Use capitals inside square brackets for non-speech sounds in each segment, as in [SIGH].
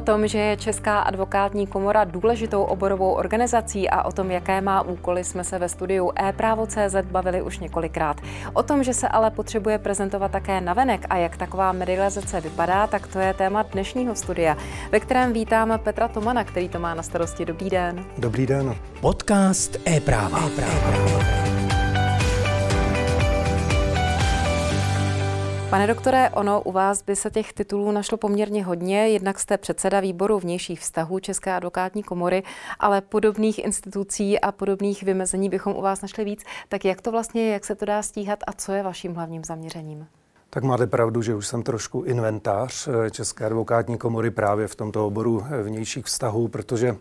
O tom, že je Česká advokátní komora důležitou oborovou organizací a o tom, jaké má úkoly, jsme se ve studiu e-právo.cz bavili už několikrát. O tom, že se ale potřebuje prezentovat také navenek a jak taková medializace vypadá, tak to je téma dnešního studia, ve kterém vítáme Petra Tomana, který to má na starosti. Dobrý den. Dobrý den. Podcast e-práva. e-práva. Pane doktore, ono u vás by se těch titulů našlo poměrně hodně. Jednak jste předseda výboru vnějších vztahů České advokátní komory, ale podobných institucí a podobných vymezení bychom u vás našli víc. Tak jak to vlastně jak se to dá stíhat a co je vaším hlavním zaměřením? Tak máte pravdu, že už jsem trošku inventář eh, České advokátní komory právě v tomto oboru eh, vnějších vztahů, protože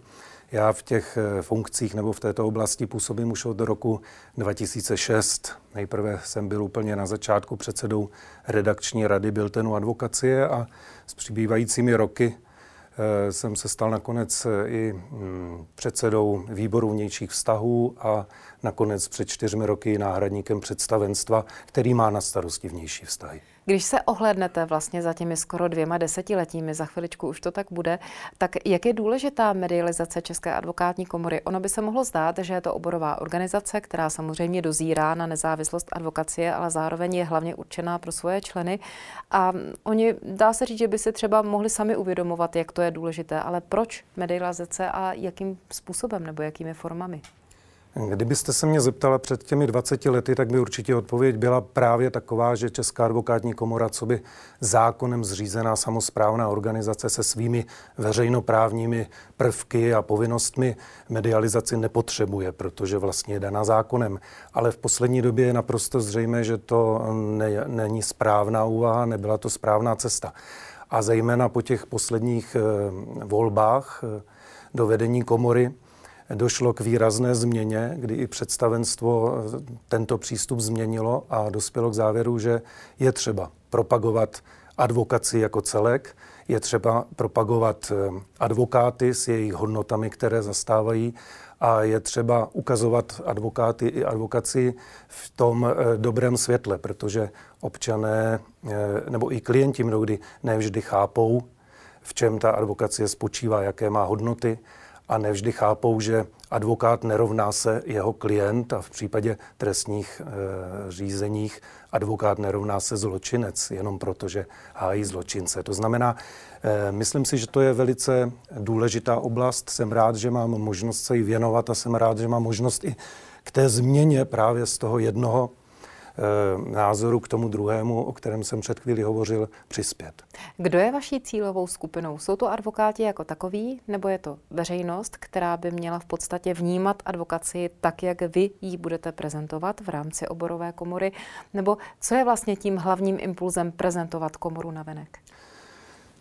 já v těch eh, funkcích nebo v této oblasti působím už od roku 2006. Nejprve jsem byl úplně na začátku předsedou redakční rady Biltenu advokacie a s přibývajícími roky eh, jsem se stal nakonec eh, i mm, předsedou výboru vnějších vztahů a nakonec před čtyřmi roky náhradníkem představenstva, který má na starosti vnější vztahy. Když se ohlednete vlastně za těmi skoro dvěma desetiletími, za chviličku už to tak bude, tak jak je důležitá medializace České advokátní komory? Ono by se mohlo zdát, že je to oborová organizace, která samozřejmě dozírá na nezávislost advokacie, ale zároveň je hlavně určená pro svoje členy. A oni, dá se říct, že by si třeba mohli sami uvědomovat, jak to je důležité, ale proč medializace a jakým způsobem nebo jakými formami? Kdybyste se mě zeptala před těmi 20 lety, tak by určitě odpověď byla právě taková, že Česká advokátní komora, co by zákonem zřízená samozprávná organizace se svými veřejnoprávními prvky a povinnostmi medializaci nepotřebuje, protože vlastně je daná zákonem. Ale v poslední době je naprosto zřejmé, že to ne, není správná úvaha, nebyla to správná cesta. A zejména po těch posledních eh, volbách eh, do vedení komory, došlo k výrazné změně, kdy i představenstvo eh, tento přístup změnilo a dospělo k závěru, že je třeba propagovat advokaci jako celek, je třeba propagovat eh, advokáty s jejich hodnotami, které zastávají a je třeba ukazovat advokáty i advokaci v tom eh, dobrém světle, protože občané nebo i klienti mnohdy nevždy chápou, v čem ta advokacie spočívá, jaké má hodnoty a nevždy chápou, že advokát nerovná se jeho klient a v případě trestních e, řízeních advokát nerovná se zločinec, jenom proto, že hájí zločince. To znamená, e, myslím si, že to je velice důležitá oblast. Jsem rád, že mám možnost se jí věnovat a jsem rád, že mám možnost i k té změně právě z toho jednoho názoru k tomu druhému, o kterém jsem před chvíli hovořil, přispět. Kdo je vaší cílovou skupinou? Jsou to advokáti jako takový, nebo je to veřejnost, která by měla v podstatě vnímat advokaci tak, jak vy ji budete prezentovat v rámci oborové komory? Nebo co je vlastně tím hlavním impulzem prezentovat komoru na venek?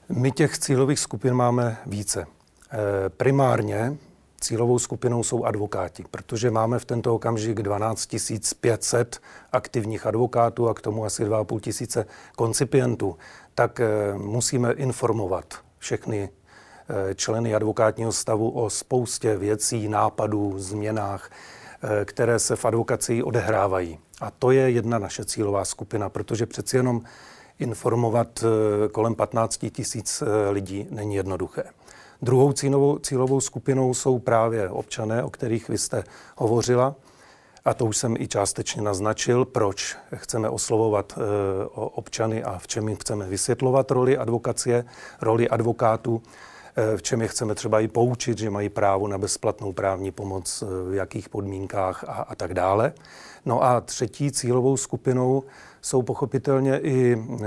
My těch cílových skupin máme více. Eh, primárně Cílovou skupinou jsou advokáti, protože máme v tento okamžik 12 500 aktivních advokátů a k tomu asi 2,5 tisíce koncipientů, tak eh, musíme informovat všechny eh, členy advokátního stavu o spoustě věcí, nápadů, změnách, eh, které se v advokacii odehrávají. A to je jedna naše cílová skupina, protože přeci jenom informovat kolem 15 tisíc lidí není jednoduché. Druhou cílovou, cílovou skupinou jsou právě občané, o kterých vy jste hovořila. A to už jsem i částečně naznačil, proč chceme oslovovat e, občany a v čem jim chceme vysvětlovat roli advokacie, roli advokátů, v čem je chceme třeba i poučit, že mají právo na bezplatnou právní pomoc, e, v jakých podmínkách a, a tak dále. No a třetí cílovou skupinou jsou pochopitelně i e,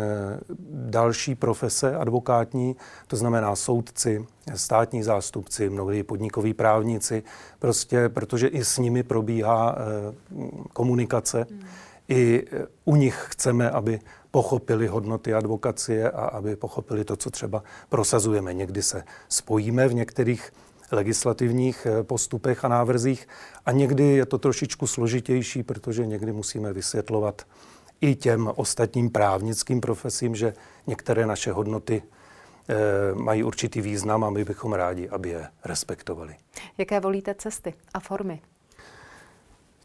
další profese advokátní, to znamená soudci, státní zástupci, mnohdy podnikoví právníci, prostě protože i s nimi probíhá komunikace. Hmm. I u nich chceme, aby pochopili hodnoty advokacie a aby pochopili to, co třeba prosazujeme. Někdy se spojíme v některých legislativních e, postupech a návrzích a někdy je to trošičku složitější, protože někdy musíme vysvětlovat i těm ostatním právnickým profesím, že některé naše hodnoty e, mají určitý význam a my bychom rádi, aby je respektovali. Jaké volíte cesty a formy?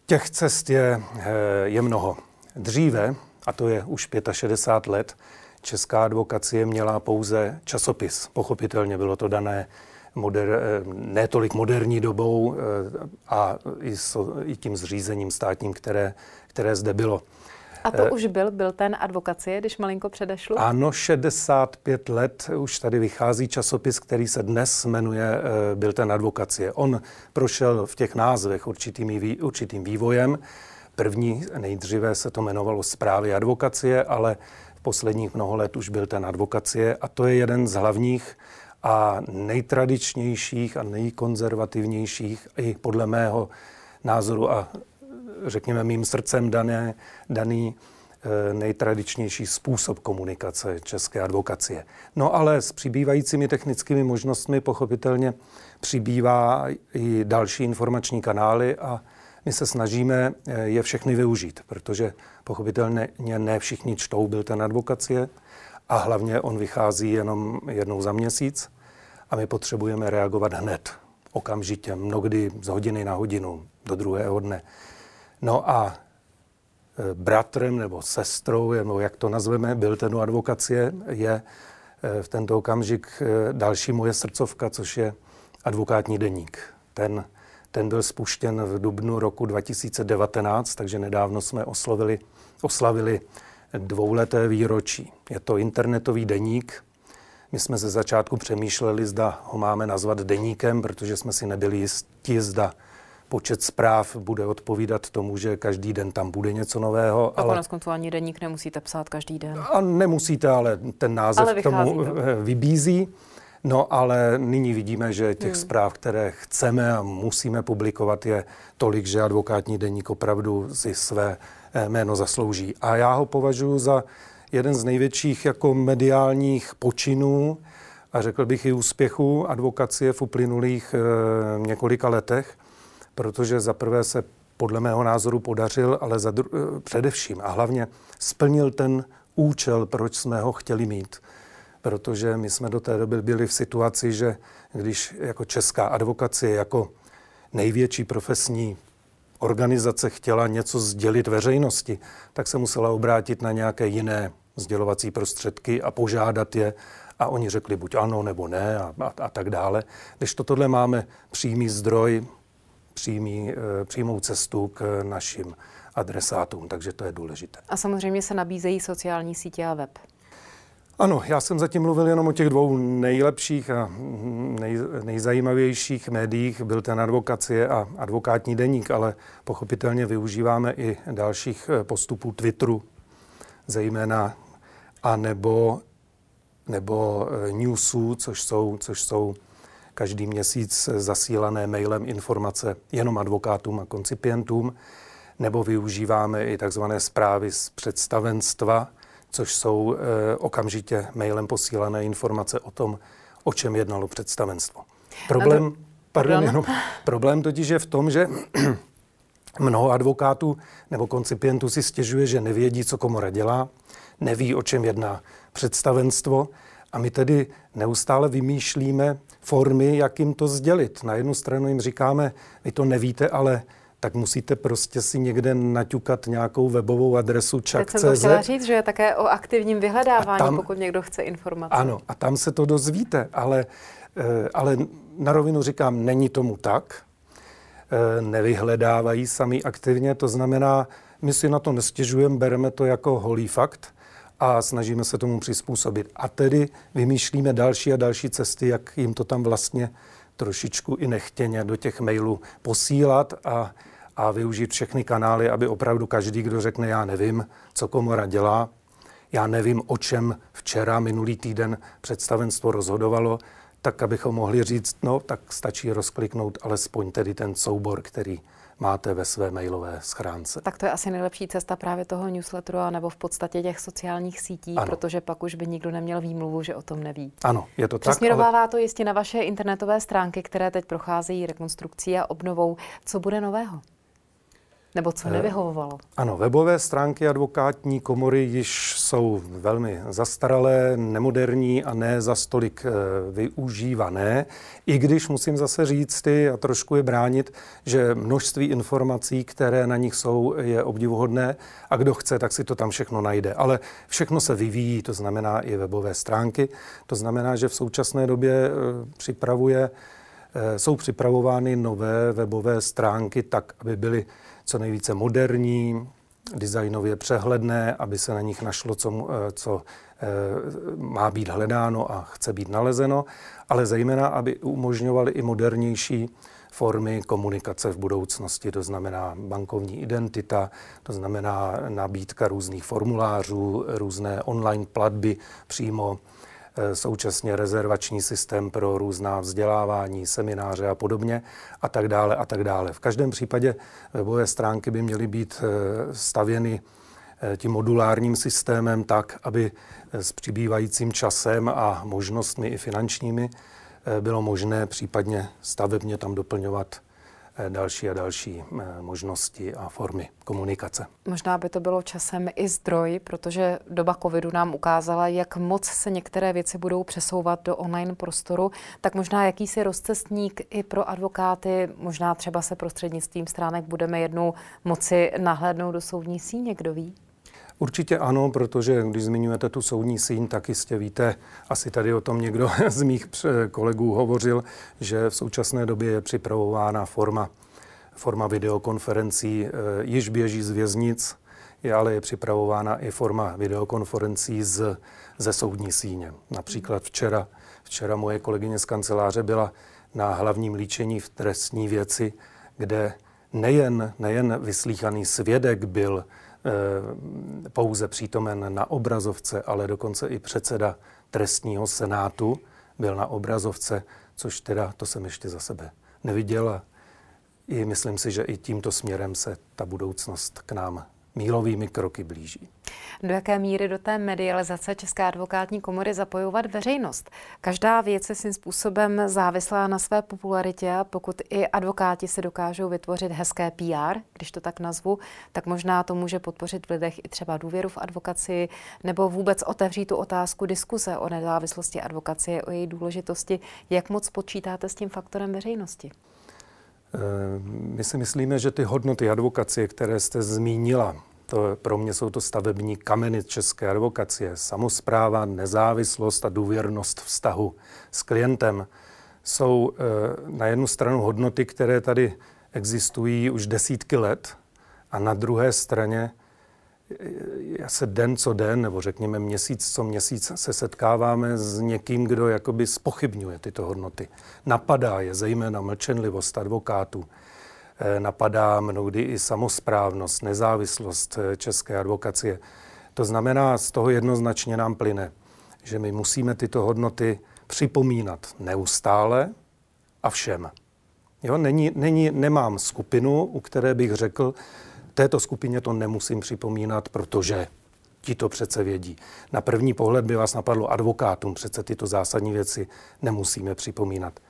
Těch cest je, eh, je mnoho. Dříve, a to je už 65 let, česká advokacie měla pouze časopis. Pochopitelně bylo to dané moder, eh, ne tolik moderní dobou eh, a i, so, i tím zřízením státním, které, které zde bylo. A to už byl, byl ten advokacie, když malinko předešlo? Ano, 65 let už tady vychází časopis, který se dnes jmenuje Byl ten advokacie. On prošel v těch názvech určitým, určitým vývojem. První nejdříve se to jmenovalo zprávy advokacie, ale v posledních mnoho let už byl ten advokacie a to je jeden z hlavních a nejtradičnějších a nejkonzervativnějších i podle mého názoru a řekněme mým srdcem dané, daný eh, nejtradičnější způsob komunikace české advokacie. No ale s přibývajícími technickými možnostmi pochopitelně přibývá i další informační kanály a my se snažíme eh, je všechny využít, protože pochopitelně ne všichni čtou byl ten advokacie a hlavně on vychází jenom jednou za měsíc a my potřebujeme reagovat hned, okamžitě, mnohdy z hodiny na hodinu, do druhého dne. No a e, bratrem nebo sestrou, nebo jak to nazveme, byl ten advokacie, je e, v tento okamžik e, další moje srdcovka, což je advokátní deník. Ten, ten byl spuštěn v dubnu roku 2019, takže nedávno jsme oslovili, oslavili dvouleté výročí. Je to internetový deník. My jsme ze začátku přemýšleli, zda ho máme nazvat deníkem, protože jsme si nebyli jistí, zda počet zpráv bude odpovídat tomu, že každý den tam bude něco nového. A ale... konec konců ani deník nemusíte psát každý den. A nemusíte, ale ten název ale k tomu to. Eh, [LAUGHS] vybízí. No ale nyní vidíme, že těch hmm. zpráv, které chceme a musíme publikovat, je tolik, že advokátní deník opravdu si své eh, jméno zaslouží. A já ho považuji za jeden z největších jako mediálních počinů a řekl bych i úspěchů advokacie v uplynulých e, několika letech protože za prvé se podle mého názoru podařil, ale za dru- eh, především a hlavně splnil ten účel, proč jsme ho chtěli mít. Protože my jsme do té doby byli v situaci, že když jako česká advokacie, jako největší profesní organizace chtěla něco sdělit veřejnosti, tak se musela obrátit na nějaké jiné sdělovací prostředky a požádat je. A oni řekli buď ano nebo ne a, a, a tak dále. Když to tohle máme přímý zdroj, přímý, eh, přímou cestu k našim adresátům, takže to je důležité. A samozřejmě se nabízejí sociální sítě a web. Ano, já jsem zatím mluvil jenom o těch dvou nejlepších a nej, nejzajímavějších médiích. Byl ten advokacie a advokátní deník, ale pochopitelně využíváme i dalších eh, postupů Twitteru, zejména, a nebo, nebo eh, newsů, což jsou, což jsou každý měsíc zasílané mailem informace jenom advokátům a koncipientům, nebo využíváme i takzvané zprávy z představenstva, což jsou e, okamžitě mailem posílané informace o tom, o čem jednalo představenstvo. Problém, to, pardon, jenom, problém totiž je v tom, že [CLEARS THROAT] mnoho advokátů nebo koncipientů si stěžuje, že nevědí, co komora dělá, neví, o čem jedná představenstvo a my tedy neustále vymýšlíme formy, jak jim to sdělit. Na jednu stranu jim říkáme, vy to nevíte, ale tak musíte prostě si někde naťukat nějakou webovou adresu čak.cz. Teď jsem to chtěla říct, že je také o aktivním vyhledávání, tam, pokud někdo chce informace. Ano, a tam se to dozvíte, ale, eh, ale na rovinu říkám, není tomu tak. Eh, nevyhledávají sami aktivně, to znamená, my si na to nestěžujeme, bereme to jako holý fakt a snažíme se tomu přizpůsobit. A tedy vymýšlíme další a další cesty, jak jim to tam vlastně trošičku i nechtěně do těch mailů posílat a, a využít všechny kanály, aby opravdu každý, kdo řekne, já nevím, co komora dělá, já nevím, o čem včera, minulý týden představenstvo rozhodovalo, tak abychom mohli říct, no tak stačí rozkliknout alespoň tedy ten soubor, který máte ve své mailové schránce. Tak to je asi nejlepší cesta právě toho newsletteru, nebo v podstatě těch sociálních sítí, ano. protože pak už by nikdo neměl výmluvu, že o tom neví. Ano, je to tak. Přesměrovává ale... to jistě na vaše internetové stránky, které teď procházejí rekonstrukcí a obnovou. Co bude nového? Nebo co nevyhovovalo? Ano, webové stránky advokátní komory již jsou velmi zastaralé, nemoderní a ne za stolik využívané. I když musím zase říct a trošku je bránit, že množství informací, které na nich jsou, je obdivuhodné a kdo chce, tak si to tam všechno najde. Ale všechno se vyvíjí, to znamená i webové stránky. To znamená, že v současné době připravuje Eh, jsou připravovány nové webové stránky tak, aby byly co nejvíce moderní, designově přehledné, aby se na nich našlo, co, eh, co eh, má být hledáno a chce být nalezeno, ale zejména, aby umožňovaly i modernější formy komunikace v budoucnosti, to znamená bankovní identita, to znamená nabídka různých formulářů, různé online platby přímo současně rezervační systém pro různá vzdělávání, semináře a podobně a tak dále a tak dále. V každém případě webové stránky by měly být eh, stavěny eh, tím modulárním systémem tak, aby s přibývajícím časem a možnostmi i finančními bylo možné případně stavebně tam doplňovat Eh, další a další eh, možnosti a formy komunikace. Možná by to bylo časem i zdroj, protože doba covidu nám ukázala, jak moc se některé věci budou přesouvat do online prostoru, tak možná jakýsi rozcestník i pro advokáty, možná třeba se prostřednictvím stránek budeme jednou moci nahlédnout do soudní síně, kdo ví? Určitě ano, protože když zmiňujete tu soudní síň, tak jistě víte, asi tady o tom někdo [LAUGHS] z mých kolegů hovořil, že v současné době je připravována forma, forma videokonferencí, eh, již běží z věznic, je, ale je připravována i forma videokonferencí z, ze soudní síně. Například včera, včera moje kolegyně z kanceláře byla na hlavním líčení v trestní věci, kde nejen, nejen vyslíchaný svědek byl pouze přítomen na obrazovce, ale dokonce i předseda trestního senátu byl na obrazovce, což teda to jsem ještě za sebe neviděl i myslím si, že i tímto směrem se ta budoucnost k nám mílovými kroky blíží. Do jaké míry do té medializace České advokátní komory zapojovat veřejnost? Každá věc je svým způsobem závislá na své popularitě a pokud i advokáti si dokážou vytvořit hezké PR, když to tak nazvu, tak možná to může podpořit v lidech i třeba důvěru v advokaci nebo vůbec otevřít tu otázku diskuse o nezávislosti advokacie, o její důležitosti. Jak moc počítáte s tím faktorem veřejnosti? My si myslíme, že ty hodnoty advokacie, které jste zmínila, to pro mě jsou to stavební kameny české advokacie, samozpráva, nezávislost a důvěrnost vztahu s klientem, jsou eh, na jednu stranu hodnoty, které tady existují už desítky let a na druhé straně já se den co den, nebo řekněme měsíc co měsíc se setkáváme s někým, kdo jakoby spochybňuje tyto hodnoty. Napadá je zejména mlčenlivost advokátů, eh, napadá mnohdy i samozprávnost, nezávislost eh, české advokacie. To znamená, z toho jednoznačně nám plyne, že my musíme tyto hodnoty připomínat neustále a všem. Jo, není, není, nemám skupinu, u které bych řekl, této skupině to nemusím připomínat, protože ti to přece vědí. Na první pohled by vás napadlo advokátům, přece tyto zásadní věci nemusíme připomínat.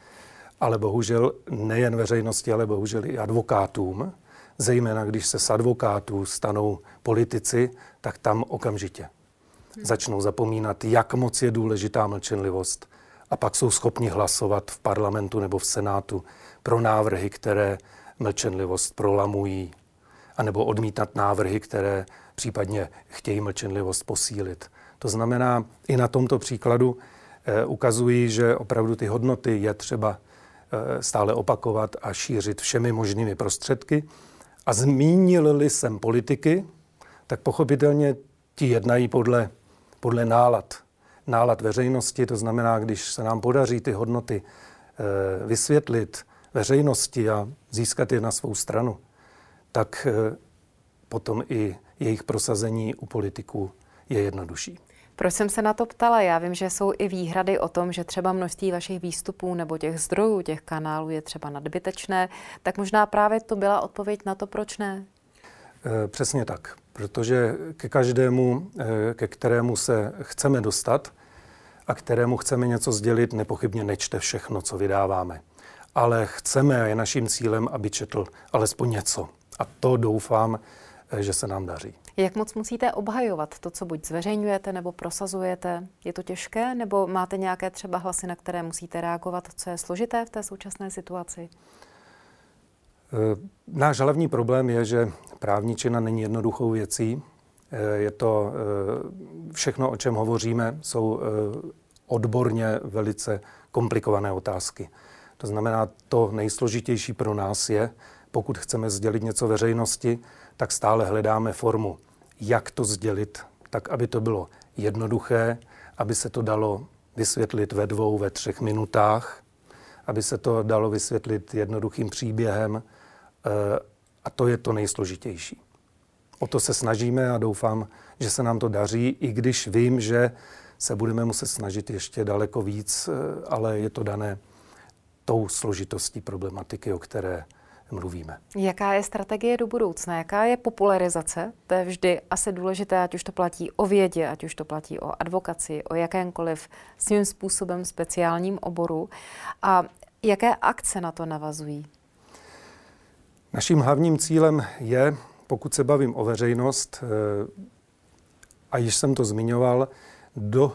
Ale bohužel nejen veřejnosti, ale bohužel i advokátům, zejména když se s advokátů stanou politici, tak tam okamžitě začnou zapomínat, jak moc je důležitá mlčenlivost. A pak jsou schopni hlasovat v parlamentu nebo v senátu pro návrhy, které mlčenlivost prolamují, anebo odmítat návrhy, které případně chtějí mlčenlivost posílit. To znamená, i na tomto příkladu eh, ukazují, že opravdu ty hodnoty je třeba eh, stále opakovat a šířit všemi možnými prostředky. A zmínil-li jsem politiky, tak pochopitelně ti jednají podle, podle nálad. Nálad veřejnosti, to znamená, když se nám podaří ty hodnoty eh, vysvětlit veřejnosti a získat je na svou stranu, tak eh, potom i jejich prosazení u politiků je jednodušší. Proč jsem se na to ptala? Já vím, že jsou i výhrady o tom, že třeba množství vašich výstupů nebo těch zdrojů, těch kanálů je třeba nadbytečné, tak možná právě to byla odpověď na to, proč ne? Eh, přesně tak, protože ke každému, eh, ke kterému se chceme dostat a kterému chceme něco sdělit, nepochybně nečte všechno, co vydáváme. Ale chceme a je naším cílem, aby četl alespoň něco A to doufám, že se nám daří. Jak moc musíte obhajovat to, co buď zveřejňujete nebo prosazujete? Je to těžké, nebo máte nějaké třeba hlasy, na které musíte reagovat, co je složité v té současné situaci? Eh, náš hlavní problém je, že právničina není jednoduchou věcí. Eh, je to eh, všechno, o čem hovoříme, jsou odborně velice komplikované otázky. To znamená, to nejsložitější pro nás je, pokud chceme sdělit něco veřejnosti, tak stále hledáme formu, jak to sdělit, tak aby to bylo jednoduché, aby se to dalo vysvětlit ve dvou, ve třech minutách, aby se to dalo vysvětlit jednoduchým příběhem. Eh, a to je to nejsložitější. O to se snažíme a doufám, že se nám to daří, i když vím, že se budeme muset snažit ještě daleko víc, eh, ale je to dané tou složitostí problematiky, o které mluvíme. Jaká je strategie do budoucna? Jaká je popularizace? To je vždy asi důležité, ať už to platí o vědě, ať už to platí o advokaci, o jakémkoliv svým způsobem speciálním oboru. A jaké akce na to navazují? Naším hlavním cílem je, pokud se bavím o veřejnost, eh, a již jsem to zmiňoval, do,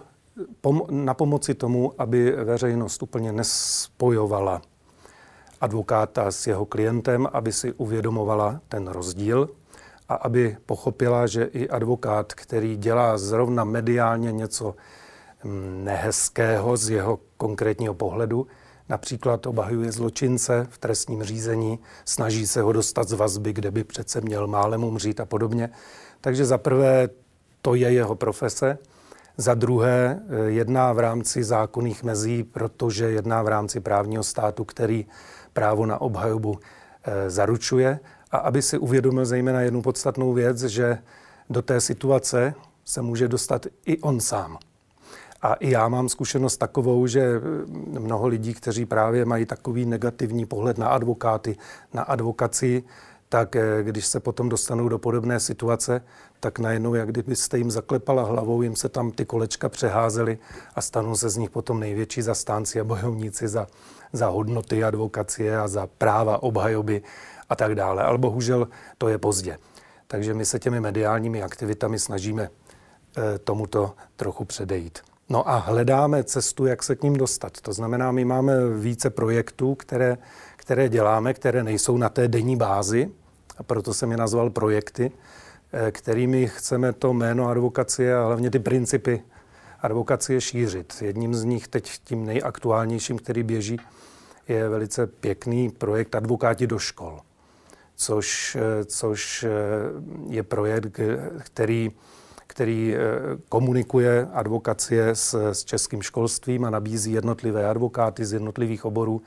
pom, na pomoci tomu, aby veřejnost úplně nespojovala advokáta s jeho klientem, aby si uvědomovala ten rozdíl a aby pochopila, že i advokát, který dělá zrovna mediálně něco mm, nehezkého z jeho konkrétního pohledu, například obhajuje zločince v trestním řízení, snaží se ho dostat z vazby, kde by přece měl málem umřít a podobně. Takže za prvé to je jeho profese, za druhé eh, jedná v rámci zákonných mezí, protože jedná v rámci právního státu, který právo na obhajobu eh, zaručuje a aby si uvědomil zejména jednu podstatnou věc, že do té situace se může dostat i on sám. A i já mám zkušenost takovou, že eh, mnoho lidí, kteří právě mají takový negativní pohled na advokáty, na advokaci, tak eh, když se potom dostanou do podobné situace, tak najednou, jak kdybyste jim zaklepala hlavou, jim se tam ty kolečka přeházely a stanou se z nich potom největší zastánci a bojovníci za, za hodnoty advokacie a za práva obhajoby a tak dále. Ale bohužel to je pozdě. Takže my se těmi mediálními aktivitami snažíme e, tomuto trochu předejít. No a hledáme cestu, jak se k ním dostat. To znamená, my máme více projektů, které, které děláme, které nejsou na té denní bázi, a proto jsem je nazval projekty, eh, kterými chceme to jméno advokacie a hlavně ty principy advokacie šířit. Jedním z nich teď tím nejaktuálnějším, který běží, je velice pěkný projekt Advokáti do škol, což, eh, což eh, je projekt, který, který komunikuje advokacie s, s českým školstvím a nabízí jednotlivé advokáty z jednotlivých oborů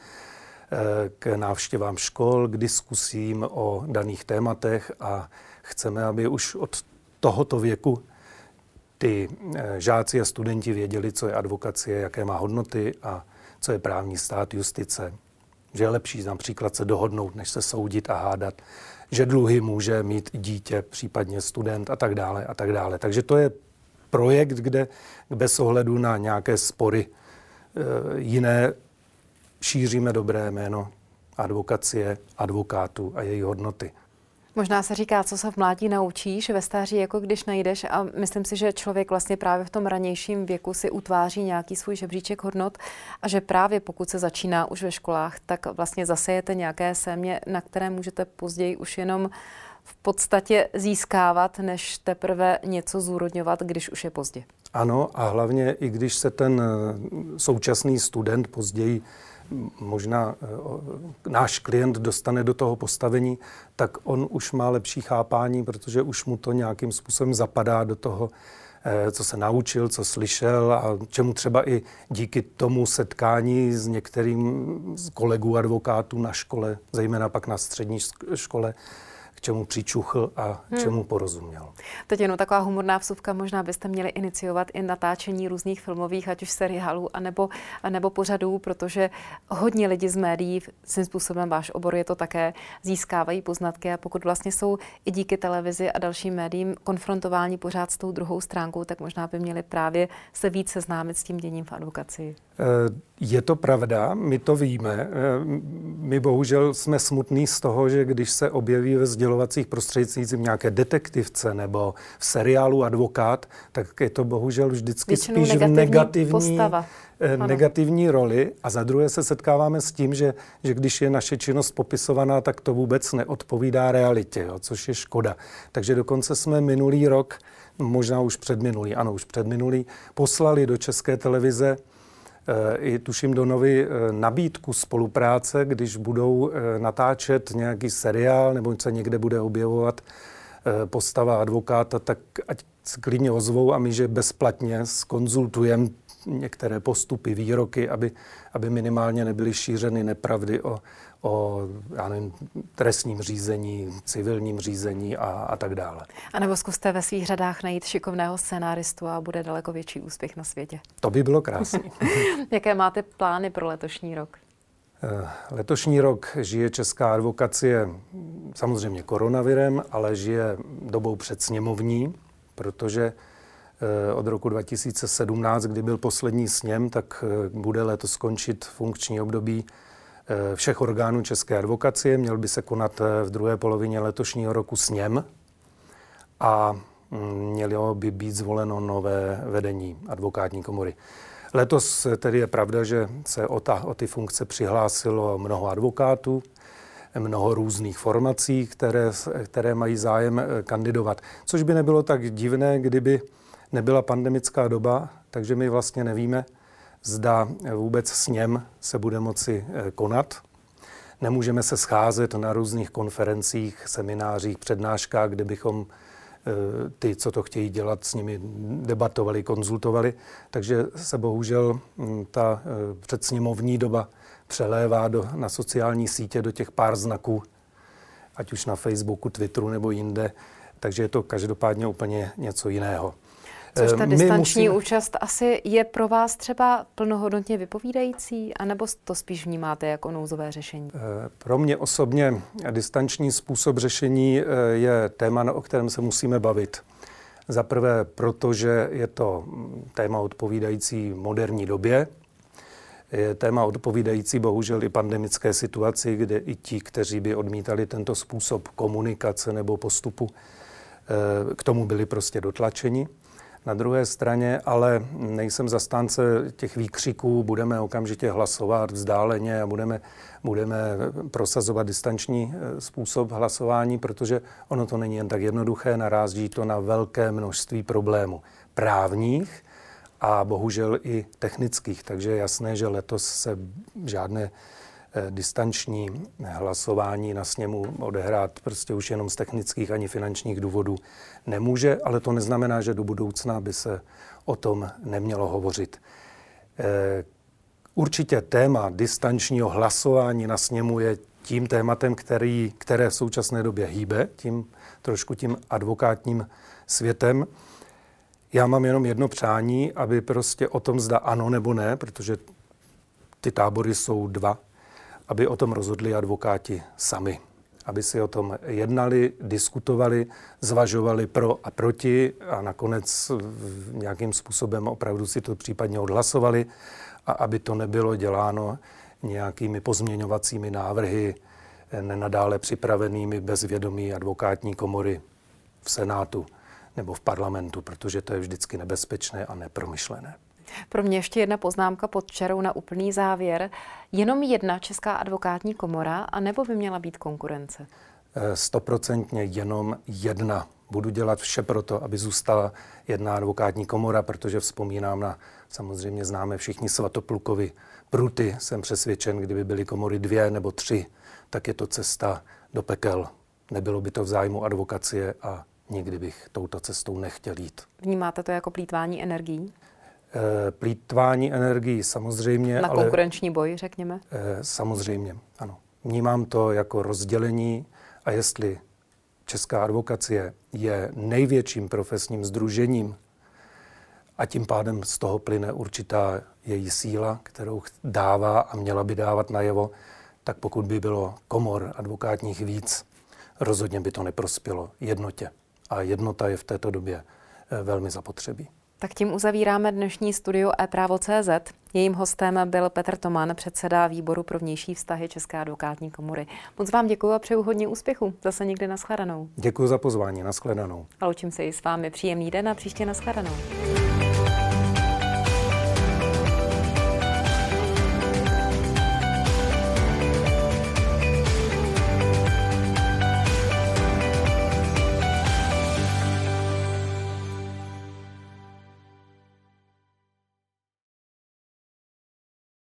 k návštěvám škol, k diskusím o daných tématech a chceme, aby už od tohoto věku ty eh, žáci a studenti věděli, co je advokacie, jaké má hodnoty a co je právní stát, justice. Že je lepší například se dohodnout, než se soudit a hádat. Že dluhy může mít dítě, případně student a tak dále a tak dále. Takže to je projekt, kde bez ohledu na nějaké spory eh, jiné šíříme dobré jméno advokacie, advokátu a její hodnoty. Možná se říká, co se v mládí naučíš, ve stáří jako když najdeš a myslím si, že člověk vlastně právě v tom ranějším věku si utváří nějaký svůj žebříček hodnot a že právě pokud se začíná už ve školách, tak vlastně zasejete nějaké sémě, na které můžete později už jenom v podstatě získávat, než teprve něco zúrodňovat, když už je pozdě. Ano a hlavně i když se ten současný student později možná eh, náš klient dostane do toho postavení, tak on už má lepší chápání, protože už mu to nějakým způsobem zapadá do toho, eh, co se naučil, co slyšel a čemu třeba i díky tomu setkání s některým z kolegů advokátů na škole, zejména pak na střední škole, čemu přičuchl a hmm. čemu porozuměl. Teď jenom taková humorná vsuvka, možná byste měli iniciovat i natáčení různých filmových, ať už seriálů, anebo, anebo pořadů, protože hodně lidí z médií, svým způsobem váš obor je to také, získávají poznatky a pokud vlastně jsou i díky televizi a dalším médiím konfrontováni pořád s tou druhou stránkou, tak možná by měli právě se víc seznámit s tím děním v advokaci. Eh, je to pravda, my to víme. My bohužel jsme smutní z toho, že když se objeví ve sdělovacích prostředcích, nějaké detektivce nebo v seriálu Advokát, tak je to bohužel vždycky Většinou spíš negativní negativní, postava. eh, Ano. negativní roli. A za druhé se setkáváme s tím, že, že když je naše činnost popisovaná, tak to vůbec neodpovídá realitě, jo, což je škoda. Takže dokonce jsme minulý rok, možná už předminulý, ano, už předminulý, poslali do České televize i tuším do Novy eh, nabídku spolupráce, když budou eh, natáčet nějaký seriál nebo se někde bude objevovat eh, postava advokáta, tak ať se klidně ozvou a my, že bezplatně skonzultujeme některé postupy, výroky, aby, aby minimálně nebyly šířeny nepravdy o, o já nevím, trestním řízení, civilním řízení a, a tak dále. A nebo zkuste ve svých řadách najít šikovného scénáristu a bude daleko větší úspěch na světě. To by bylo krásné. [LAUGHS] Jaké máte plány pro letošní rok? Eh, Letošní rok žije česká advokacie samozřejmě koronavirem, ale žije dobou předsněmovní, protože eh, od roku 2017, kdy byl poslední sněm, tak eh, bude letos skončit funkční období všech orgánů české advokacie. Měl by se konat eh, v druhé polovině letošního roku sněm a mm, mělo by být zvoleno nové vedení advokátní komory. Letos tedy je pravda, že se o, ta, o ty funkce přihlásilo mnoho advokátů, mnoho různých formací, které, které mají zájem eh, kandidovat. Což by nebylo tak divné, kdyby nebyla pandemická doba, takže my vlastně nevíme, zda vůbec s něm se bude moci eh, konat. Nemůžeme se scházet na různých konferencích, seminářích, přednáškách, kde bychom eh, ty, co to chtějí dělat, s nimi debatovali, konzultovali. Takže se bohužel mm, ta eh, předsněmovní doba přelévá do, na sociální sítě do těch pár znaků, ať už na Facebooku, Twitteru nebo jinde. Takže je to každopádně úplně něco jiného. Což ta Eh, my distanční musíme- účast asi je pro vás třeba plnohodnotně vypovídající, anebo to spíš vnímáte jako nouzové řešení? Eh, Pro mě osobně distanční způsob řešení eh, je téma, o kterém se musíme bavit. Za prvé, protože je to mm, téma odpovídající moderní době, je téma odpovídající bohužel i pandemické situaci, kde i ti, kteří by odmítali tento způsob komunikace nebo postupu, k tomu byli prostě dotlačeni. Na druhé straně ale nejsem zastánce těch výkřiků, budeme okamžitě hlasovat vzdáleně a budeme, budeme prosazovat distanční eh, způsob hlasování, protože ono to není jen tak jednoduché, naráží to na velké množství problémů právních a bohužel i technických. Takže je jasné, že letos se žádné distanční hlasování na sněmu odehrát prostě už jenom z technických ani finančních důvodů nemůže, ale to neznamená, že do budoucna by se o tom nemělo hovořit. Eh, Určitě téma distančního hlasování na sněmu je tím tématem, který, které v současné době hýbe, tím trošku tím advokátním světem. Já mám jenom jedno přání, aby prostě o tom zda ano nebo ne, protože ty tábory jsou dva, aby o tom rozhodli advokáti sami. Aby si o tom jednali, diskutovali, zvažovali pro a proti a nakonec nějakým způsobem opravdu si to případně odhlasovali a aby to nebylo děláno nějakými pozměňovacími návrhy nenadále připravenými bez vědomí advokátní komory v Senátu nebo v parlamentu, protože to je vždycky nebezpečné a nepromyšlené. Pro mě ještě jedna poznámka pod čarou na úplný závěr. Jenom jedna česká advokátní komora, anebo by měla být konkurence? Eh, Stoprocentně jenom jedna. Budu dělat vše pro to, aby zůstala jedna advokátní komora, protože vzpomínám na, samozřejmě známe všichni Svatoplukovi Pruty. Jsem přesvědčen, kdyby byly komory dvě nebo tři, tak je to cesta do pekel. Nebylo by to v zájmu advokacie a nikdy bych touto cestou nechtěl jít. Vnímáte to jako plítvání energií? Eh, Plítvání energií samozřejmě, Na ale... konkurenční boj, řekněme? Eh, Samozřejmě, ano. Vnímám to jako rozdělení a jestli Česká advokacie je největším profesním združením a tím pádem z toho plyne určitá její síla, kterou dává a měla by dávat najevo, tak pokud by bylo komor advokátních víc, rozhodně by to neprospělo jednotě. A jednota je v této době eh, velmi zapotřebí. Tak tím uzavíráme dnešní studio e-právo.cz. Jejím hostem byl Petr Toman, předseda výboru pro vnější vztahy České advokátní komory. Moc vám děkuji a přeju hodně úspěchu. Zase někdy nashledanou. Děkuji za pozvání, nashledanou. A loučím se i s vámi. Příjemný den a příště nashledanou.